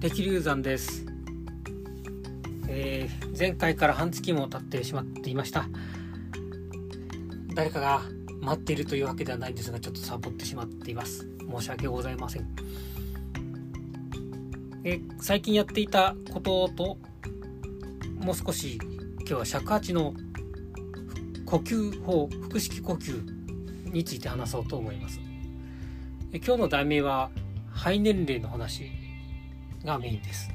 できる山です、えー、前回から半月も経ってしまっていました。誰かが待っているというわけではないんですがちょっとサボってしまっています。申し訳ございません、えー、最近やっていたことともう少し今日は尺八の呼吸法腹式呼吸について話そうと思います。今日の題名は肺年齢の話。がメインです。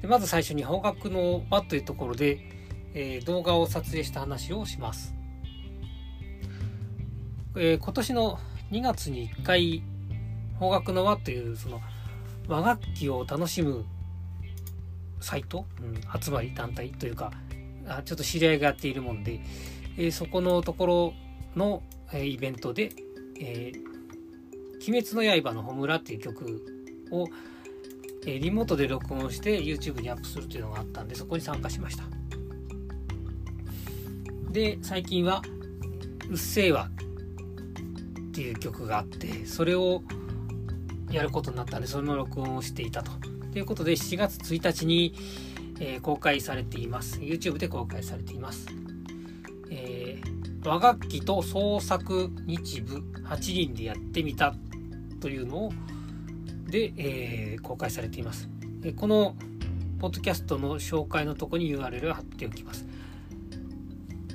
でまず最初に方角の輪というところで、えー、動画を撮影した話をします、えー、今年の2月に1回方角の輪というその和楽器を楽しむサイト、うん、集まり団体というかあちょっと知り合いがやっているもんで、えー、そこのところの、えー、イベントで、えー、鬼滅の刃のホラっていう曲を、えー、リモートで録音して YouTube にアップするというのがあったんで、そこに参加しました。で、最近は、うっせぇわっていう曲があって、それをやることになったんで、その録音をしていたと。ということで、7月1日に、えー、公開されています。YouTube で公開されています。えー、和楽器と創作日舞8人でやってみたというのをで、えー、公開されています。このポッドキャストの紹介のとこに URL を貼っておきます。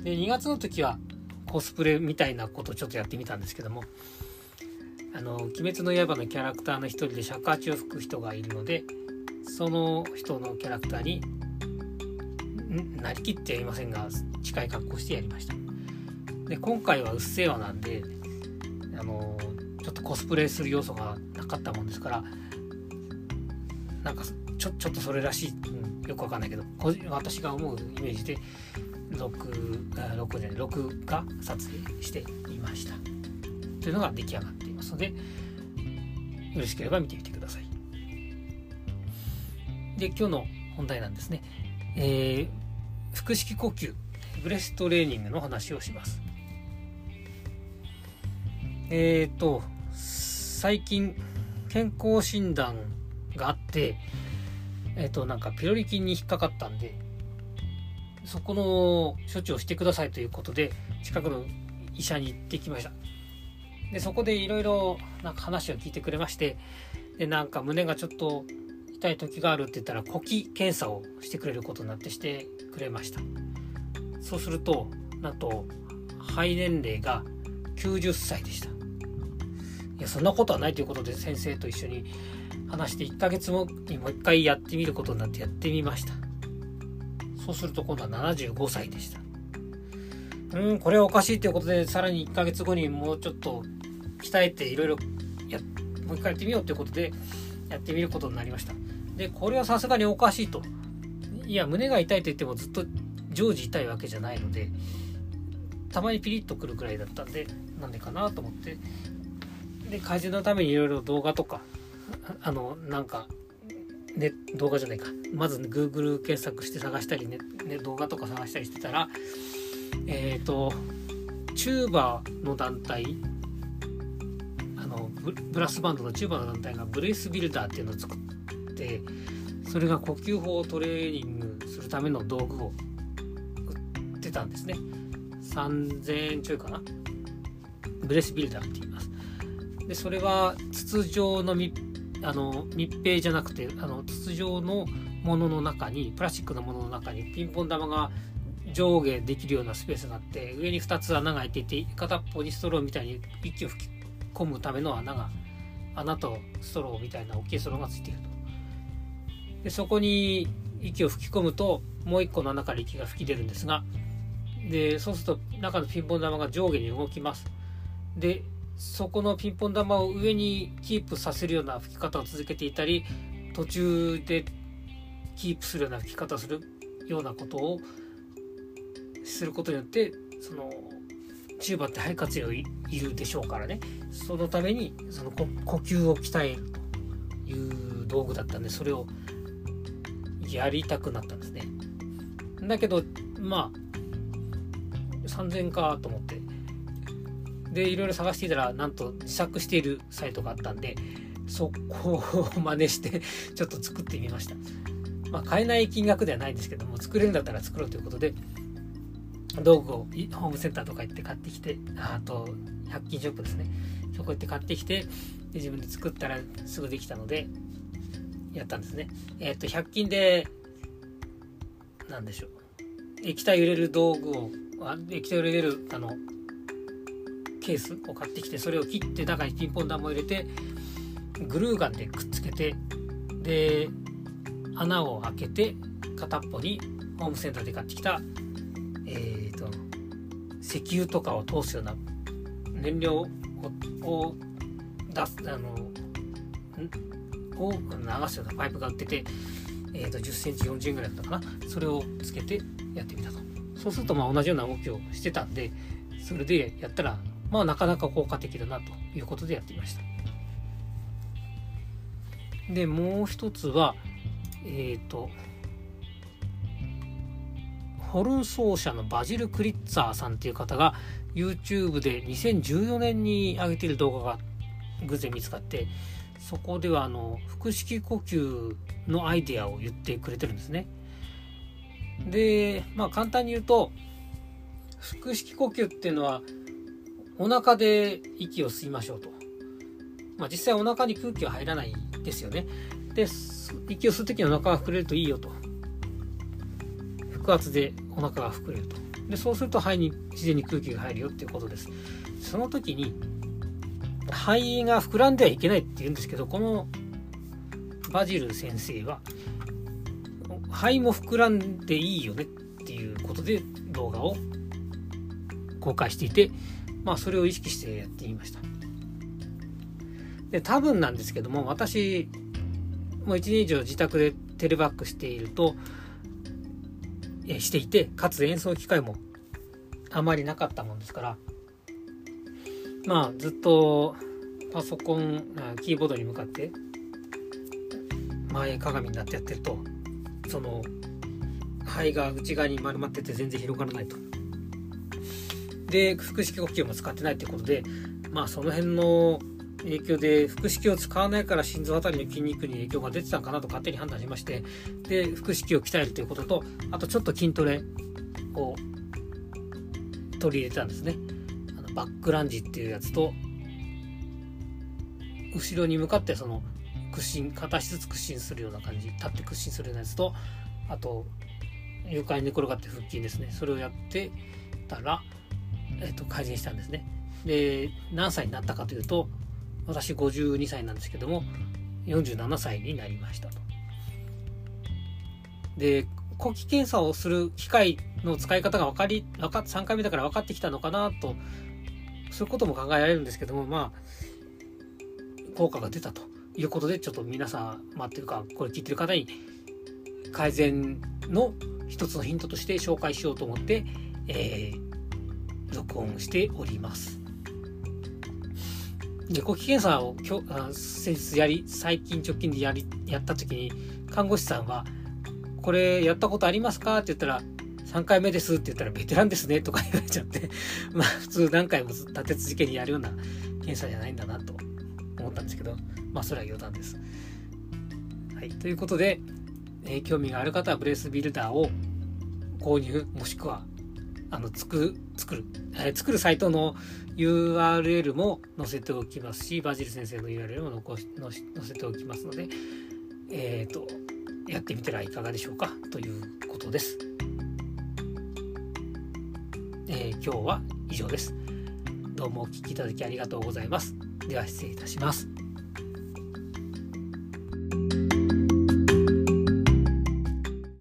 で2月の時はコスプレみたいなことをちょっとやってみたんですけども「あの鬼滅の刃」のキャラクターの一人で尺八を吹く人がいるのでその人のキャラクターになりきってやりませんが近い格好してやりましたで今回は「うっせぇわ」なんでコスプレする要素がなかったもんですからなんかちょちょっとそれらしい、うん、よくわかんないけど私が思うイメージで録録で録画撮影してみました。というのが出来上がっていますのでよろしければ見てみてください。で今日の本題なんですね、えー、腹式呼吸ブレストレーニングの話をします。えっ、ー、と最近健康診断があってえっ、となんかピロリ菌に引っかかったんでそこの処置をしてくださいということで近くの医者に行ってきました。でそこでいろいろなんか話を聞いてくれましてでなんか胸がちょっと痛い時があるって言ったら呼気検査をしてくれることになってしてくれました。そうするとなんと肺年齢が90歳でした。いやそんなことはないということで先生と一緒に話して1ヶ月後にもう一回やってみることになってやってみました。そうすると今度は75歳でした。うんこれはおかしいということでさらに1ヶ月後にもうちょっと鍛えていろいろやもう一回やってみようということでやってみることになりました。でこれはさすがにおかしいと。いや胸が痛いと言ってもずっと常時痛いわけじゃないのでたまにピリッとくるくらいだったんでなんでかなと思ってで改善のためにいろいろ動画とかあのなんかね、動画じゃないか。まず、Google 検索して探したりね、ね、動画とか探したりしてたらえっ、ー、とチューバーの団体あのブラスバンドのチューバーの団体がブレイスビルダーっていうのを作ってそれが呼吸法をトレーニングするための道具を売ってたんですね。3000円ちょいかな。ブレスビルダーって言います。でそれは筒状の密あの密閉じゃなくてあの筒状のものの中にプラスチックのものの中にピンポン玉が上下できるようなスペースがあって上に2つ穴が開いていて片っぽにストローみたいに息を吹き込むための穴が穴とストローみたいな大きいストローがついていると。でそこに息を吹き込むともう一個の穴から息が吹き出るんですがでそうすると中のピンポン玉が上下に動きます。でそこのピンポン玉を上にキープさせるような吹き方を続けていたり途中でキープするような吹き方をするようなことをすることによってそのチューバって肺活量いるでしょうからね。そのためにその呼吸を鍛えるという道具だったんでそれをやりたくなったんですね。だけどまあ3000かと思ってでいろいろ探していたらなんと自作しているサイトがあったんでそこを真似して ちょっと作ってみました。まあ、買えない金額ではないんですけども作れるんだったら作ろうということで道具をホームセンターとか行って買ってきてあと100均ショップですね。そこ行って買ってきてで自分で作ったらすぐできたのでやったんですね。えっ、と100均で何でしょう。液体入れる道具を液体を入れるあのケースを買ってきてそれを切って中にピンポン玉を入れてグルーガンでくっつけてで穴を開けて片っぽにホームセンターで買ってきたえーと、石油とかを通すような燃料を出すあのを流すようなパイプが売ってて、えーと、10センチ40円ぐらいだったかな。それをつけてやってみたと。そうするとまあ同じような動きをしてたんでそれでやったらまあなかなか効果的だなということでやってみましたでもう一つはえっ、ー、とホルン奏者のバジル・クリッツァーさんっていう方が YouTube で2014年に上げている動画が偶然見つかってそこではあの腹式呼吸のアイデアを言ってくれてるんですね。でまあ簡単に言うと腹式呼吸っていうのはお腹で息を吸いましょうと。まあ、実際お腹に空気は入らないですよね。で息を吸う時にお腹が膨れるといいよと腹圧でお腹が膨れるとでそうすると肺に自然に空気が入るよっていうことですその時に肺が膨らんではいけないって言うんですけどこのバジル先生は肺も膨らんでいいよねっていうことで動画を公開していてまあそれを意識してやってみましたで多分なんですけども私もう1年以上自宅でテレバックしているとしていてかつ演奏機会もあまりなかったもんですからまあずっとパソコンキーボードに向かって前かがみになってやってるとその肺が内側に丸まってて全然広がらないと。で腹式呼吸も使ってないってことでまあその辺の影響で腹式を使わないから心臓あたりの筋肉に影響が出てたのかなと勝手に判断しましてで腹式を鍛えるということとあとちょっと筋トレを取り入れたんですね。あのバックランジっていうやつと後ろに向かってその屈伸片足ずつ屈伸するような感じ立って屈伸するようなやつとあと床に寝転がって腹筋ですね。それをやってたら、えっと、改善したんですねで何歳になったかというと私52歳なんですけども47歳になりましたと。で呼気検査をする機械の使い方が分かり分か3回目だから分かってきたのかなとそういうことも考えられるんですけどもまあ効果が出たということでちょっと皆さんまあっていうかこれ聞いてる方に改善の一つのヒントとして紹介しようと思って、えー、録音しております。で呼気検査をきょあ先日やり最近直近でやりやった時に看護師さんは「これやったことありますか?」って言ったら「3回目です」って言ったら「ベテランですね」とか言われちゃって まあ普通何回も立て続けにやるような検査じゃないんだなと思ったんですけどまあそれは余談です。はい、ということで、えー、興味がある方はブレースビルダーを購入もしくはあの作作る、えー、作るサイトの URL も載せておきますしバジル先生の URL も残し載せておきますのでえっ、ー、とやってみてはいかがでしょうか？ということです、えー、今日は以上です。どうもお聴きいただきありがとうございます。では失礼いたします。